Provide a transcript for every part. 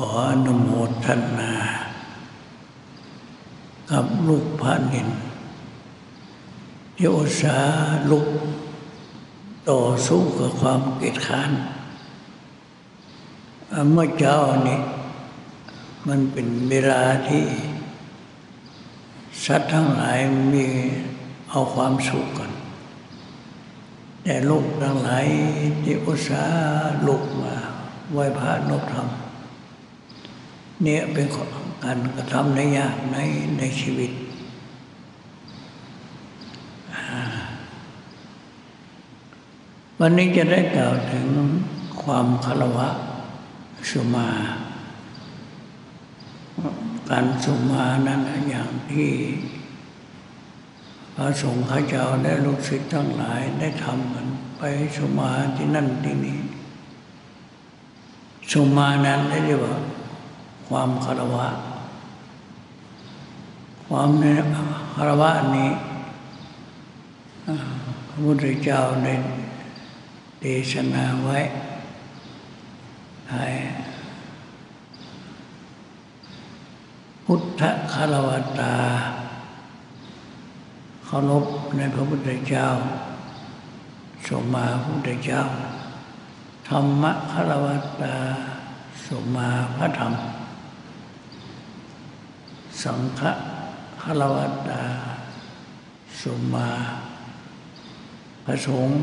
ออนุโมทนา กับลูกพระนินที่อุตสาลุกต่อสู้กับความเกียดข้านเมื่อเจ้านี่มันเป็นเวลาที่ สัตว์ทั้งหลายมีเอาความสุขกัน แต่ลูกทั้งหลายที่อุตสาหลุกมาไหวพระนกธรรม เนี่ยเป็นการกระทำในยากในในชีวิต วันนี้จะได้กล่าวถึงความคารวะสุมา การสุมานั้นอย่างที่พระสงฆ์ข้าเจ้าได้ลูกศิษย์ทั้งหลายได้ทำกันไปสุมาที่นั่นที่นี้สุมานั้นได้เรียกว่า ความคารวะ ความคารวะนี้พระพุทธเจ้าได้เทศนาไว้ให้พุทธคารวตาเคารพในพระพุทธเจ้าสมมาพระพุทธเจ้า ธรรมคารวตาสมมาพระธรรม สังฆคารวตาสุมาพระสงฆ์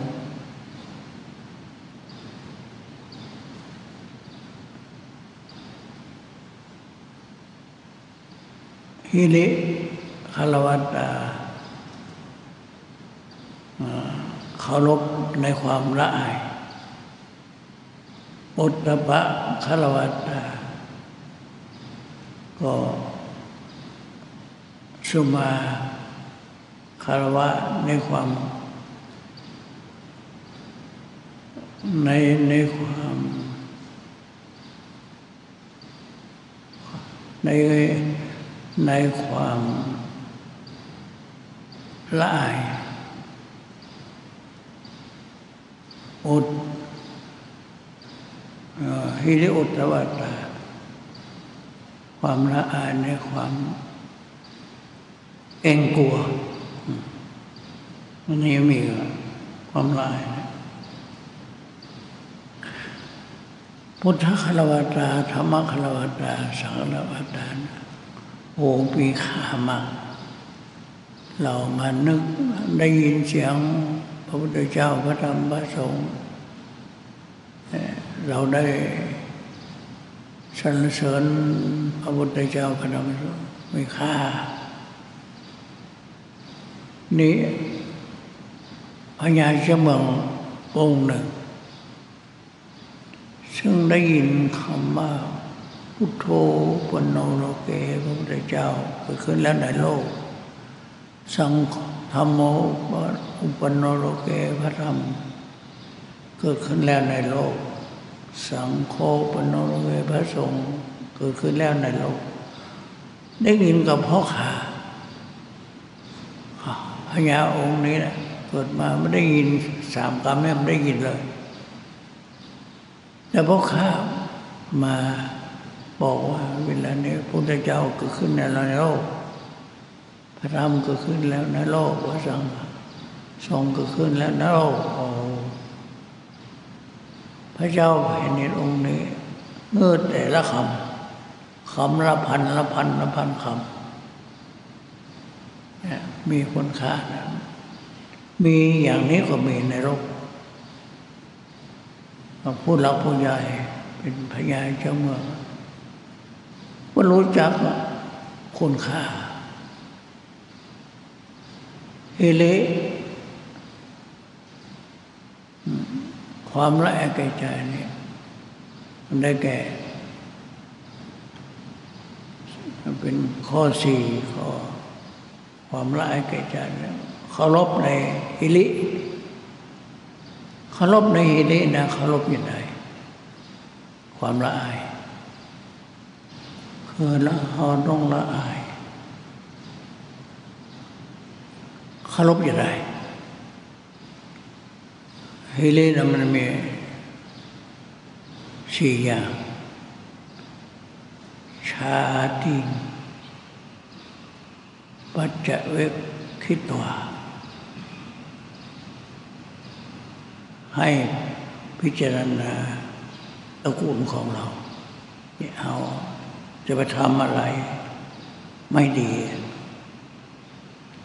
ฮิริคารวตาเคารพในความละอายอุตตะคารวตาก็ สุมาคารวะในความในในความ ในในความละอายอดฮิริอุตตวัตตา ความละอายในความ เองกลัว มันยังมีความลายพุทธคารวตาธรรมคารวตาสังฆคารวตาโอ้ปีขามากเรามานึกได้ยินเสียงพระพุทธเจ้าพระธรรมพระสงฆ์เราได้สรรเสริญพระพุทธเจ้าพระธรรมพระสงฆ์มีค่า นี่พญาเจ้าเมืององค์หนึ่ง ซึ่งได้ยินคำว่าพุทโธปนโนโลเกพระพุทธเจ้าเกิดขึ้นแล้วในโลก สังธรรมโมอุปนโนโลเกพระธรรม เกิดขึ้นแล้วในโลก สังโฆปนโนโลเกพระสงฆ์เกิดขึ้นแล้วในโลก ได้ยินกับพ่อขา พญาองค์นี้นะเกิดมาไม่ได้ยินสามคำแม่ไม่ได้ยินเลย แต่พอข้ามาบอกว่าเวลานี้พระพุทธเจ้าเกิดขึ้นในโลกพระธรรมเกิดขึ้นแล้วในโลกพระสังฆทรงเกิดขึ้นแล้วในโลกพระเจ้าแผ่นดินองค์นี้เมื่อแต่ละคำคำละพันละพันละพันคำ มีคุณค่านะมีอย่างนี้ก็มีในโลกผู้หลักผู้ใหญ่เป็นพญาเจ้าเมืองว่ารู้จักคุณค่าเอเลความละอแก่ใจนี่มันได้แก่เป็นข้อสี่ข้อ ความละอายแก่ใจเคารพในฮิริเคารพในฮิรินะเคารพยังไงความละอาย คือละหอต้องละอายเคารพยังไงฮิรินะมันมีสี่อย่างาติ ปัจจเวกคิดตัวให้พิจารณาตระกูลของเราเนี่ยเอาจะไปทำอะไรไม่ดี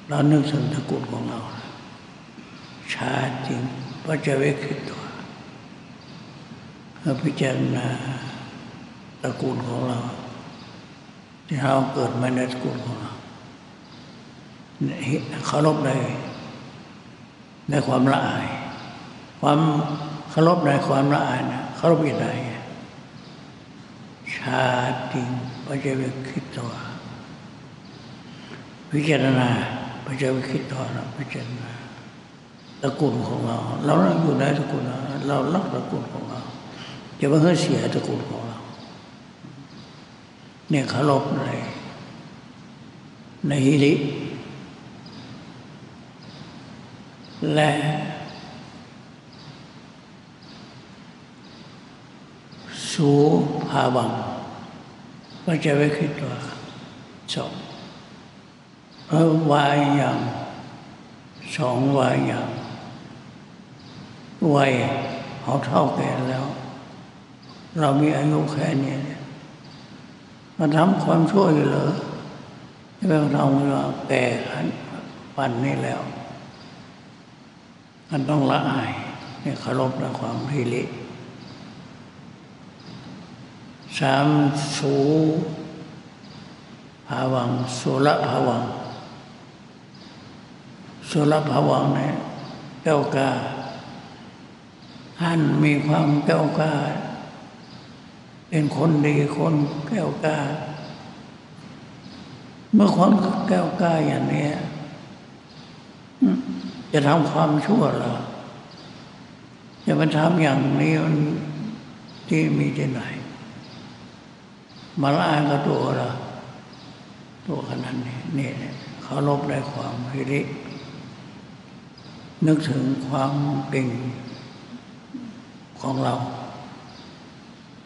เรานึกถึงตระกูลของเราชาจริงปัจจเวกคิดตัวพิจารณาตระกูลของเรา ที่เราเกิดมาในตระกูลของเรา เคารพในในความละอาย ความเคารพในความละอายนะเคารพอยังไงชาติปัจจัยคิดตัวพิจารณาปัจจัยคิดตัวเราพิจารณาตระกูลของเรา เราอยู่ในตระกูลเราเราลักตระกูลของเราจะไม่ให้เสียตระกูลของเรา เนี่ยเคารพในในฮิริ และ สูภาวังก็จะไม่คิดว่าสองเออวายอย่างสองวายอย่างวัยเขาเท่าแก่แล้ว เรามีอายุแค่นี้มาทำความช่วยเหรอที่เราทำว่าแก่ขันปันนี้แล้ว มันต้องละอายเนี่ยเคารพในความพิริสามสูภาวังสุรภาวังสุรภาวังเนี่ยแก้วกาท่านมีความแก้วกาเป็นคนดีคนแก้วกาเมื่อคนแก้วกาอย่างนี้ จะทำความชั่วหรอจะมาทำอย่างนี้มันที่มีที่ไหน มาละอากับตัวเราตัวขนาดนี้นี่เขาลบได้ความพิริ นึกถึงความเก่งของเรา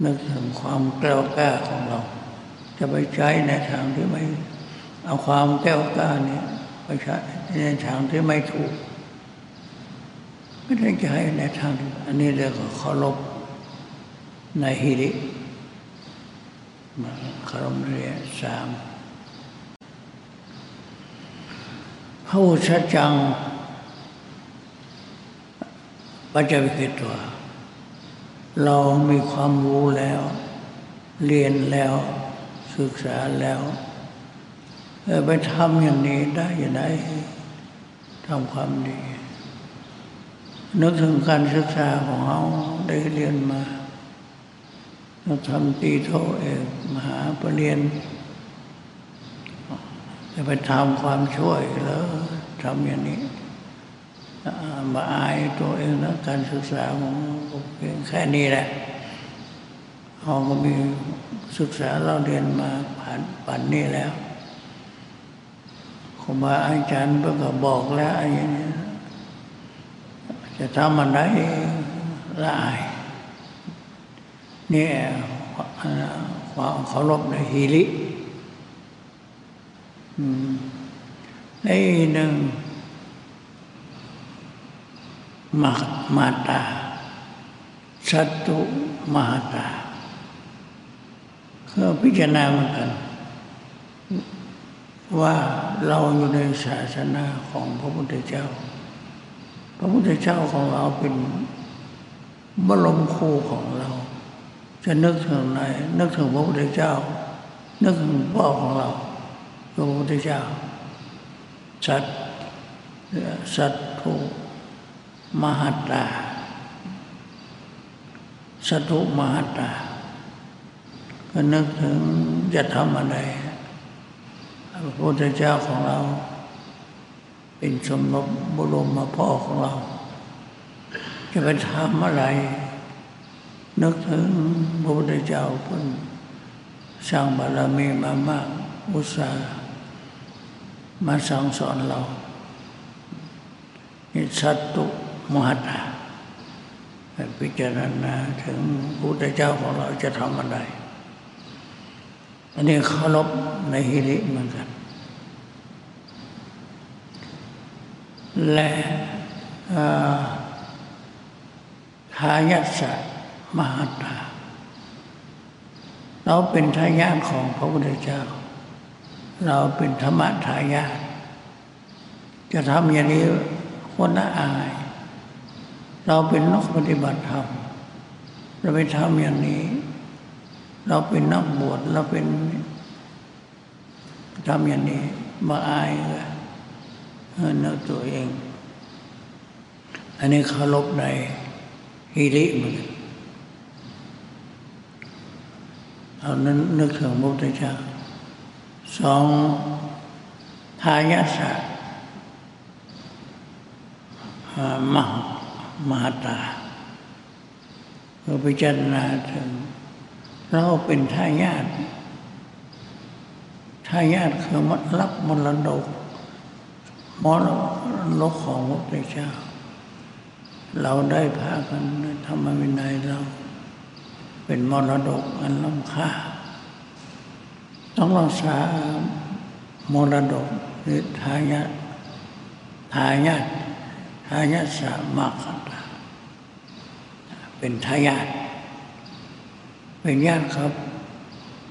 นึกถึงความแกล้วกล้าของเรา จะไปใช้ในทางที่ไม่เอาความแกล้วกล้านี้ไปใช้ในทางที่ไม่ถูก ไม่ได้ใช้ในทางอันนี้เรียกว่าเคารพในฮิริมาเคารพเรียสามพระอุชจังปัจจวิคิตัว เรามีความรู้แล้ว เรียนแล้วศึกษาแล้วไปทำอย่างนี้ได้อย่างไรทำความดี นึกถึงการศึกษาของเราได้เรียนมาเราทำตีโทเอกมหาปรริญญาจะไปทำความช่วยแล้วทำอย่างนี้มาอายตัวเองนะการศึกษาของเพียงแค่นี้แหละเราก็มีศึกษาเราเรียนมาผ่านปันนี้แล้วครูบาอาจารย์เพิ่งก็บอกแล้วอย่างนี้ จะทำอะไรละอายนี่ความเคารพในฮิริในหนึ่งมามาตาสัตุมาตาคือพิจารณาเหมือนกัน ว่าเราอยู่ในศาสนาของพระพุทธเจ้า พระพุทธเจ้าของเราเป็นบรมครูของเรา จะนึกถึงไหนนึกถึงพระพุทธเจ้า นึกถึงพ่อของเราพระพุทธเจ้าสัตสัตถุมหัตตาสัตถุมหัตตาก็นึกถึงจะทำอะไรพระพุทธเจ้าของเรา เป็นสมบบรมาพ่อของเรา จะไปทำอะไร นึกถึงพระพุทธเจ้าเพิ่งสร้างบารมีมามาก อุตสาห์มาสั่งสอนเรานี่สัตตุมหัตถาพิจารณาถึงพุทธเจ้าของเราจะทำอะไร อันนี้เคารพในฮิริเหมือนกัน และทายาทมหาตาเราเป็นทายาทของพระพุทธเจ้า เราเป็นธรรมทายาทจะทำอย่างนี้คนน่าอาย เราเป็นนักปฏิบัติธรรมเราไปทำอย่างนี้ เราเป็นนักบวชเราเป็นทำอย่างนี้มาอายเลย นื้อตัวเอง อันนี้เคารพในฮิริมันเอานั้นนึกถึงพระพุทธเจ้าสองทายาศาสตร์มหมหาตาเราพิจารณาถึงเราเป็นทายาททายาทคือมัรับมรดก มรดกของพระพุทธเจ้า เราได้พากันทำมวินัยเรา เป็นมรดกอันล้ำค่า ต้องรักษามรดกหรือทายาททายาททายาทสามารถเป็นทายาทเป็นญาติครับ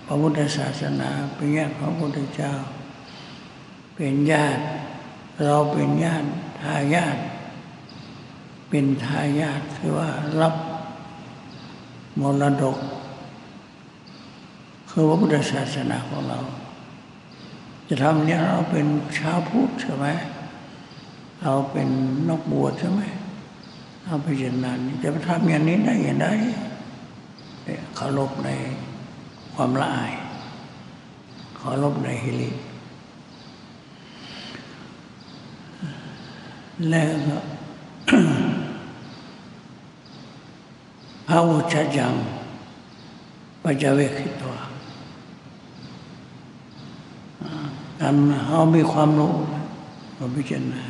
พระพุทธศาสนา เป็นญาติพระพุทธเจ้า เป็นญาติ เราเป็นญาติทายาทเป็นทายาทคือว่ารับมรดก คือพระพุทธศาสนาของเรา จะทำเนี่ยเราเป็นชาวพุทธใช่ไหมเราเป็นนกบวชใช่ไหมเอาไปเช่นนั้นจะไปทำอย่างนี้ได้อย่างไรเคารพในความละอายเคารพในฮิริ แล้วก็พระวุชจังปัจเวคิตัวการเขามีความรู้เราพิจารณา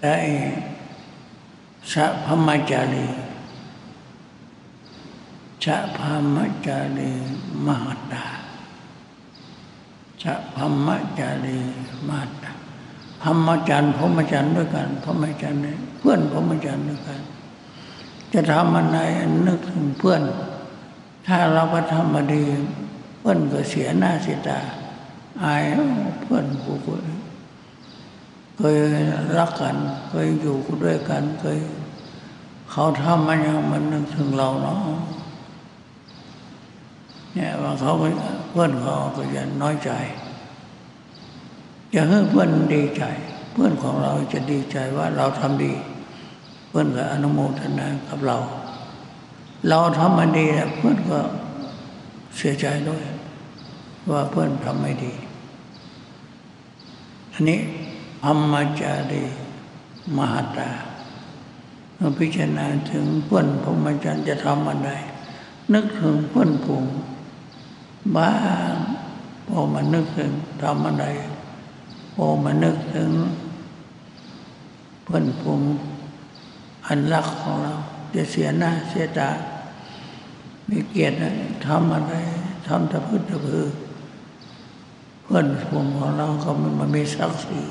แต่สัพพมจารีชะพามจารีมหตาชะพามจารีมหตา พมจันทร์พมจันทร์ด้วยกันพมจันทร์เพื่อนพมจันทร์ด้วยกัน จะทำอะไรนึกถึงเพื่อน ถ้าเราก็ทำมาดีเพื่อนก็เสียหน้าเสียตาอายเพื่อนกูเคยรักกันเคยอยู่ด้วยกันเคยเขาทำมันยังมันนึกถึงเราเนาะเนี่ยว่าเขาเพื่อนเขาก็จะน้อยใจ จะให้เพื่อนดีใจ เพื่อนของเราจะดีใจว่าเราทำดี เพื่อนก็อนุโมทนากับเรา เราทำมันดีเพื่อนก็เสียใจด้วย ว่าเพื่อนทำไม่ดี อันนี้พัมมาจารีมหาตาเมื่อพิจารณาถึงเพื่อนพรหมจรรย์จะทำอะไร นึกถึงเพื่อนผูงบ้างพอมานึกถึงทำอะไร พอมานึกถึงเพื่อนผงอันรักของเราจะเสียหน้าเสียตาไม่เกียรติทำอะไรทำตะพื้นตะพือ เพื่อนผงของเราก็มันมีศักดิ์ศรี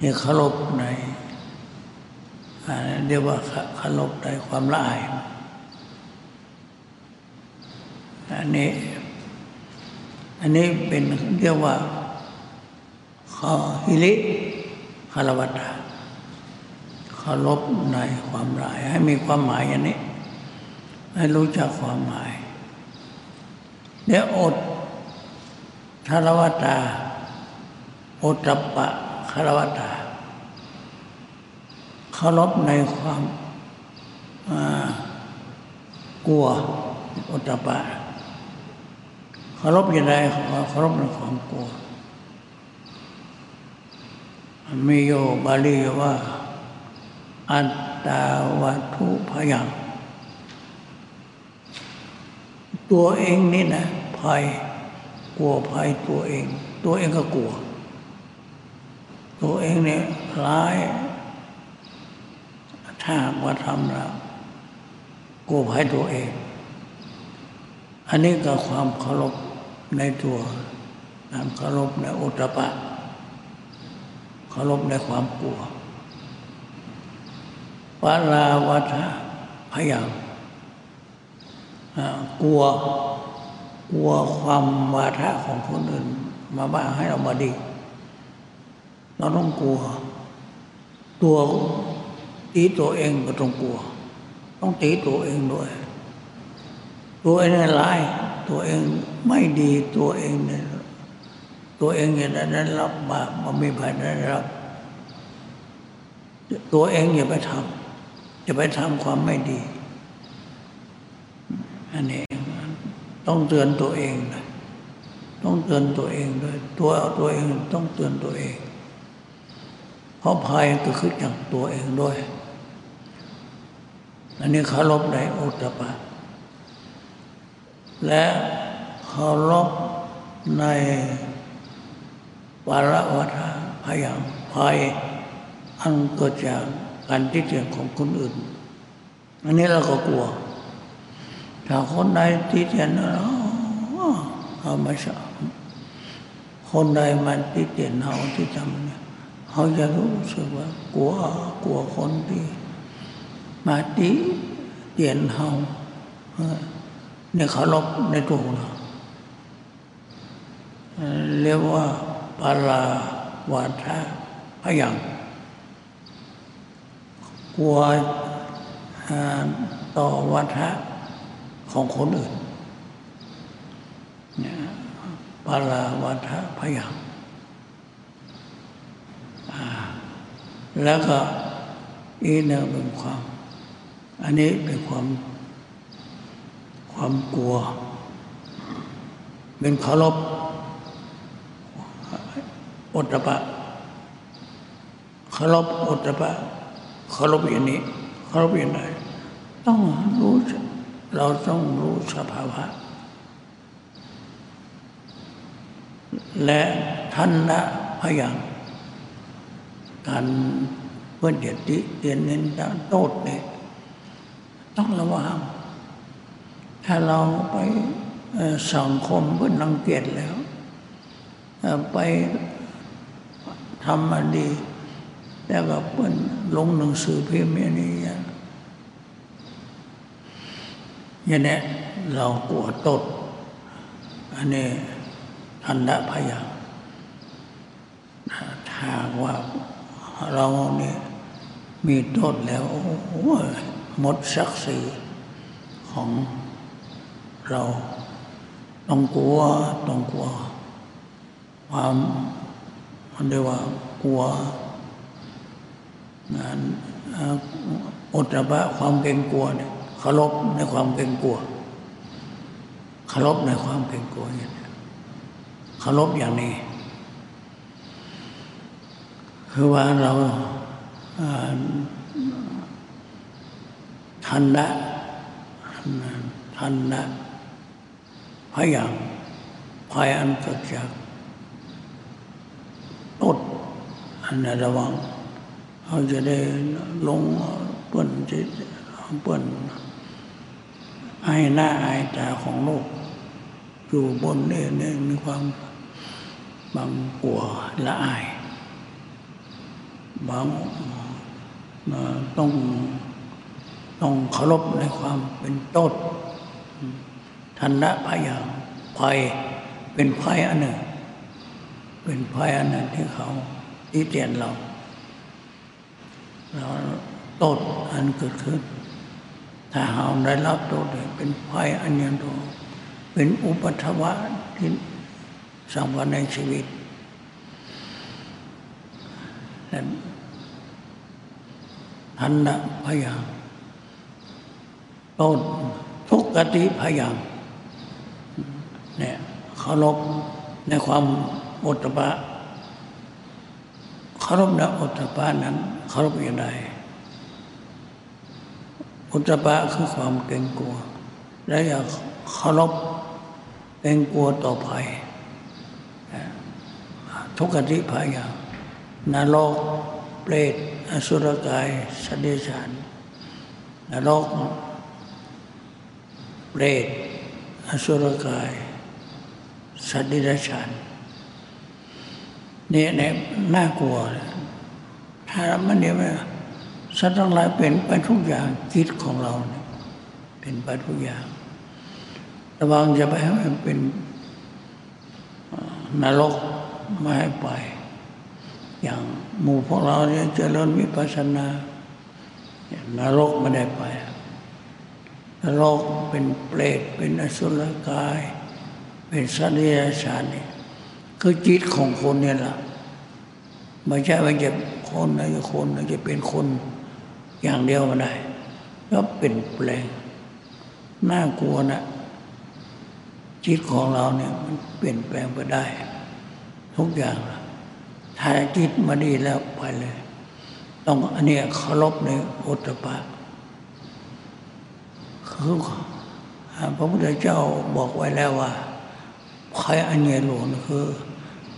นี่เคารพในเรียกว่าเคารพในความละอายอันนี้ อันนี้เป็นเรียกว่า ฮิริคารวตาเคารพในความหมาย ให้มีความหมายอย่างนี้ ให้รู้จักความหมาย เดี๋ยวอดคารวตาอดตับปะคารวตาเคารพในความกลัวอดตปะเคารพอย่างไรเคารพในความกลัว มีโยบาลีว่า อัตตาวัตถุพยัง ตัวเองนี่นะภัยกลัวภัยตัวเอง ตัวเองก็กลัว ตัวเองเนี่ยร้าย ถ้าว่าทำแล้วกลัวภัยตัวเอง อันนี้ก็ความเคารพในตัวการเคารพในอุตตปะ เคารพในความกลัวปาราวัฏพยางกลัวกลัวความวาทะของคนอื่น มาบ้าให้เรามาดี เราต้องกลัว ตัวตีตัวเองก็ต้องกลัว ต้องตีตัวเองด้วย ตัวเองร้าย ตัวเองไม่ดีตัวเองเนี่ย ตัวเองอย่าได้รับบาปมันม่ผ่านได้รับ ตัวเองอย่าไปทำอย่าไปทำความไม่ดีอันนี้ต้องเตือนตัวเองนะต้องเตือนตัวเองด้วยตัวตัวเองต้องเตือนตัวเอง เพราะภัยก็คือจากตัวเองด้วย อันนี้เคารพในโอตปะ และเคารพใน วาระวัฏพยางภัยอันเกิดจากการที่เตียนของคนอื่น อันนี้เราก็กลัว ถ้าคนใดที่เตียนเราเอาไม่ชอบคนใดมันที่เตียนเราที่ทำเนี่ยเขาจะรู้สึกว่ากลัวกลัวคนที่มาตีเตียนเขาเนี่ยเขาลบในตัวเราเรียกว่า ปาราวาทะพยังกลัวต่อวัฏะของคนอื่นนปาราวัฏะพยังแล้วก็อีกหนึ่งเป็นความ อันนี้เป็นความ ความกลัว เป็นเคารพ อุตปะเคารพอุตปะเคารพอย่างนี้เคารพอย่างไรต้องรู้เราต้องรู้สภาวะ และท่านละพยังการเพื่อนเดียดติเตียนเน้นโตดเนี่ยต้องระวังถ้าเราไปสังคมเพื่อนรังเกียจแล้ว ไป ทำมาดี แล้วก็เปิ้นลงหนังสือพิมพ์อย่างนี้อย่างนี้เรากลัวตดอันนี้ทันดะพยาถ้าว่าเราเนี่ยมีโทษแล้วหมดศักดิ์ศรีของเราต้องกลัวต้องกลัวความ มันเรียกว่ากลัวงานอุตบะความเกรงกลัวเนี่ยเคารพในความเกรงกลัวเคารพในความเกรงกลัวเนี่ยเคารพอย่างนี้ คือว่าเราทันนะทันนะพยายามพยายามเกิดจาก อดอันนั้ระวังเขาจะได้ลงเปิ้นจิตเปิ้นไอ้หน้าไอ้ตาของโลก อยู่บนเนี่ยเนี่ยมีความบางกลัวละอาย บางต้องต้องเคารพในความเป็นต้นทันละพยางภัยเป็นภัยอันหนึ่ง เป็นภัยอันนั้นที่เขาที่เตียนเราเราโทษอันเกิดขึ้น ถ้าเราได้รับโทษเป็นภัยอันยันโตเป็นอุปัทวะที่สังวรในชีวิตและทันนะพยางต้นทุกกติพยางเนี่ยเคารพในความ อุตปะเคารพในอุตปะนั้นเคารพอย่างไรอุตปะคือความเกรงกลัว และอยากเคารพเกรงกลัวต่อภัยทุกขติภายานรกเปรตอสุรกายสเดชานนรกเปรตออสุรกายสัตว์ดิรัจฉาน เนี่ยเนี่ยน่ากลัว ถ้ามันเดียวไม่สัตว์ทั้งหลายเป็นไปทุกอย่างจิตของเราเนี่ยเป็นไปทุกอย่างระวังจะไปให้มันเป็นนรกไม่ให้ไป อย่างหมู่พวกเราเนี่ยเจริญวิปัสสนานรกไม่ได้ไปนรกเป็นเปรตเป็นอสุรกาย เป็นสัตว์เดรัจฉานนี่ คือจิตของคนเนี่ยแหละไม่ใช่ว่าจะคนนะจะคนนะจะเป็นคนอย่างเดียวไม่ได้ก็เป็นแปลงน่ากลัวนะจิตของเราเนี่ยมันเปลี่ยนแปลงไปได้ ทุกอย่างถ้าจิตมาดีแล้วไปเลย ต้องอันนี้เคารพในอุตปะคือพระพุทธเจ้าบอกไว้แล้วว่าภัยอันใหญ่หลวงคือ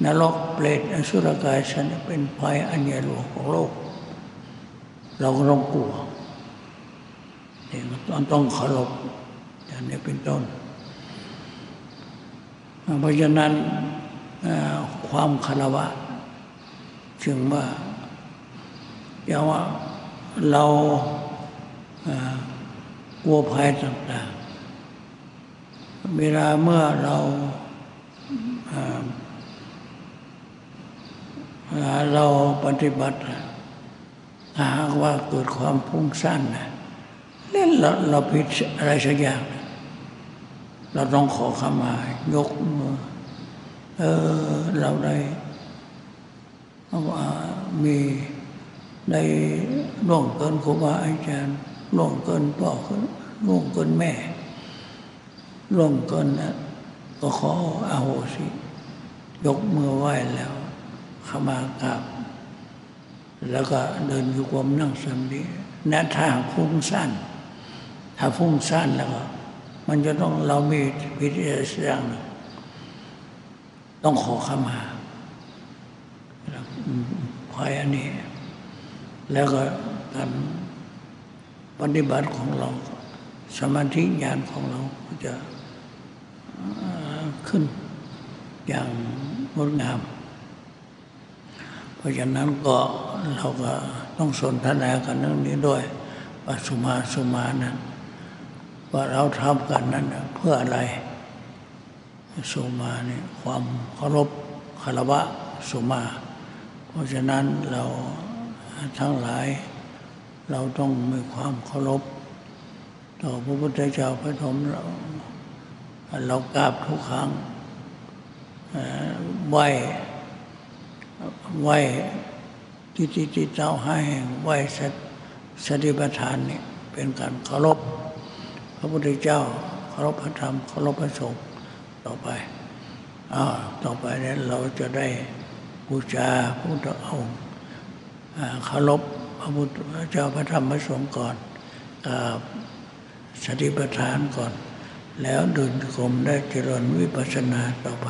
นรกเปรตอสุรกายฉันเป็นภัยอันใหญ่หลวงของโลก เราก็ต้องกลัวต้องต้องเคารพอย่างนี้เป็นต้น เพราะฉะนั้นความคารวะจึงว่าอย่างว่าเรากลัวภัยต่างๆ เวลาเมื่อเรา เราปฏิบัติหากว่าเกิดความพุ่งสั้นนะเล่นเราเราผิดอะไรสักอย่าง เราต้องขอขมายกมือเออเราได้ว่ามีได้ล่วงเกินครูบาอาจารย์ล่วงเกินพ่อล่วงเกินแม่ล่วงเกินนะก็ขออาโหสิ ยกมือไหว้แล้ว ขมากราบแล้วก็เดินอยู่ควมนั่งสมาธินะถ้าฟุ้งสั้นถ้าฟุ้งสั้นแล้วก็ มันจะต้องเรามีวิธีสัางต้องขอขมาภายอันนี้ แล้วก็การปฏิบัติของเรา สมาธิญาณของเราก็จะขึ้นอย่างงดงาม เพราะฉะนั้นก็เราก็ต้องสนทนากันเรื่องนี้ด้วยว่าสุมาสุมานั้น ว่าเราทำกันนั้นเพื่ออะไรสุมาเนี่ยความเคารพคารวะสุมา เพราะฉะนั้นเราทั้งหลายเราต้องมีความเคารพต่อพระพุทธเจ้าพระธรรมเราเรากราบทุกครั้งไหว ไหวที่ที่ที่เจ้าให้ไหวสสติปัฏฐานนี่เป็นการเคารพพระพุทธเจ้าเคารพพระธรรมเคารพพระสงฆ์ต่อไปอ่าต่อไปนี้เราจะได้บูชาพระพุทธองค์เคารพพระพุทธเจ้าพระธรรมพระสงฆ์ก่อนกับสติปัฏฐานก่อน แล้วเดินกรมได้เจริญวิปัสสนาต่อไป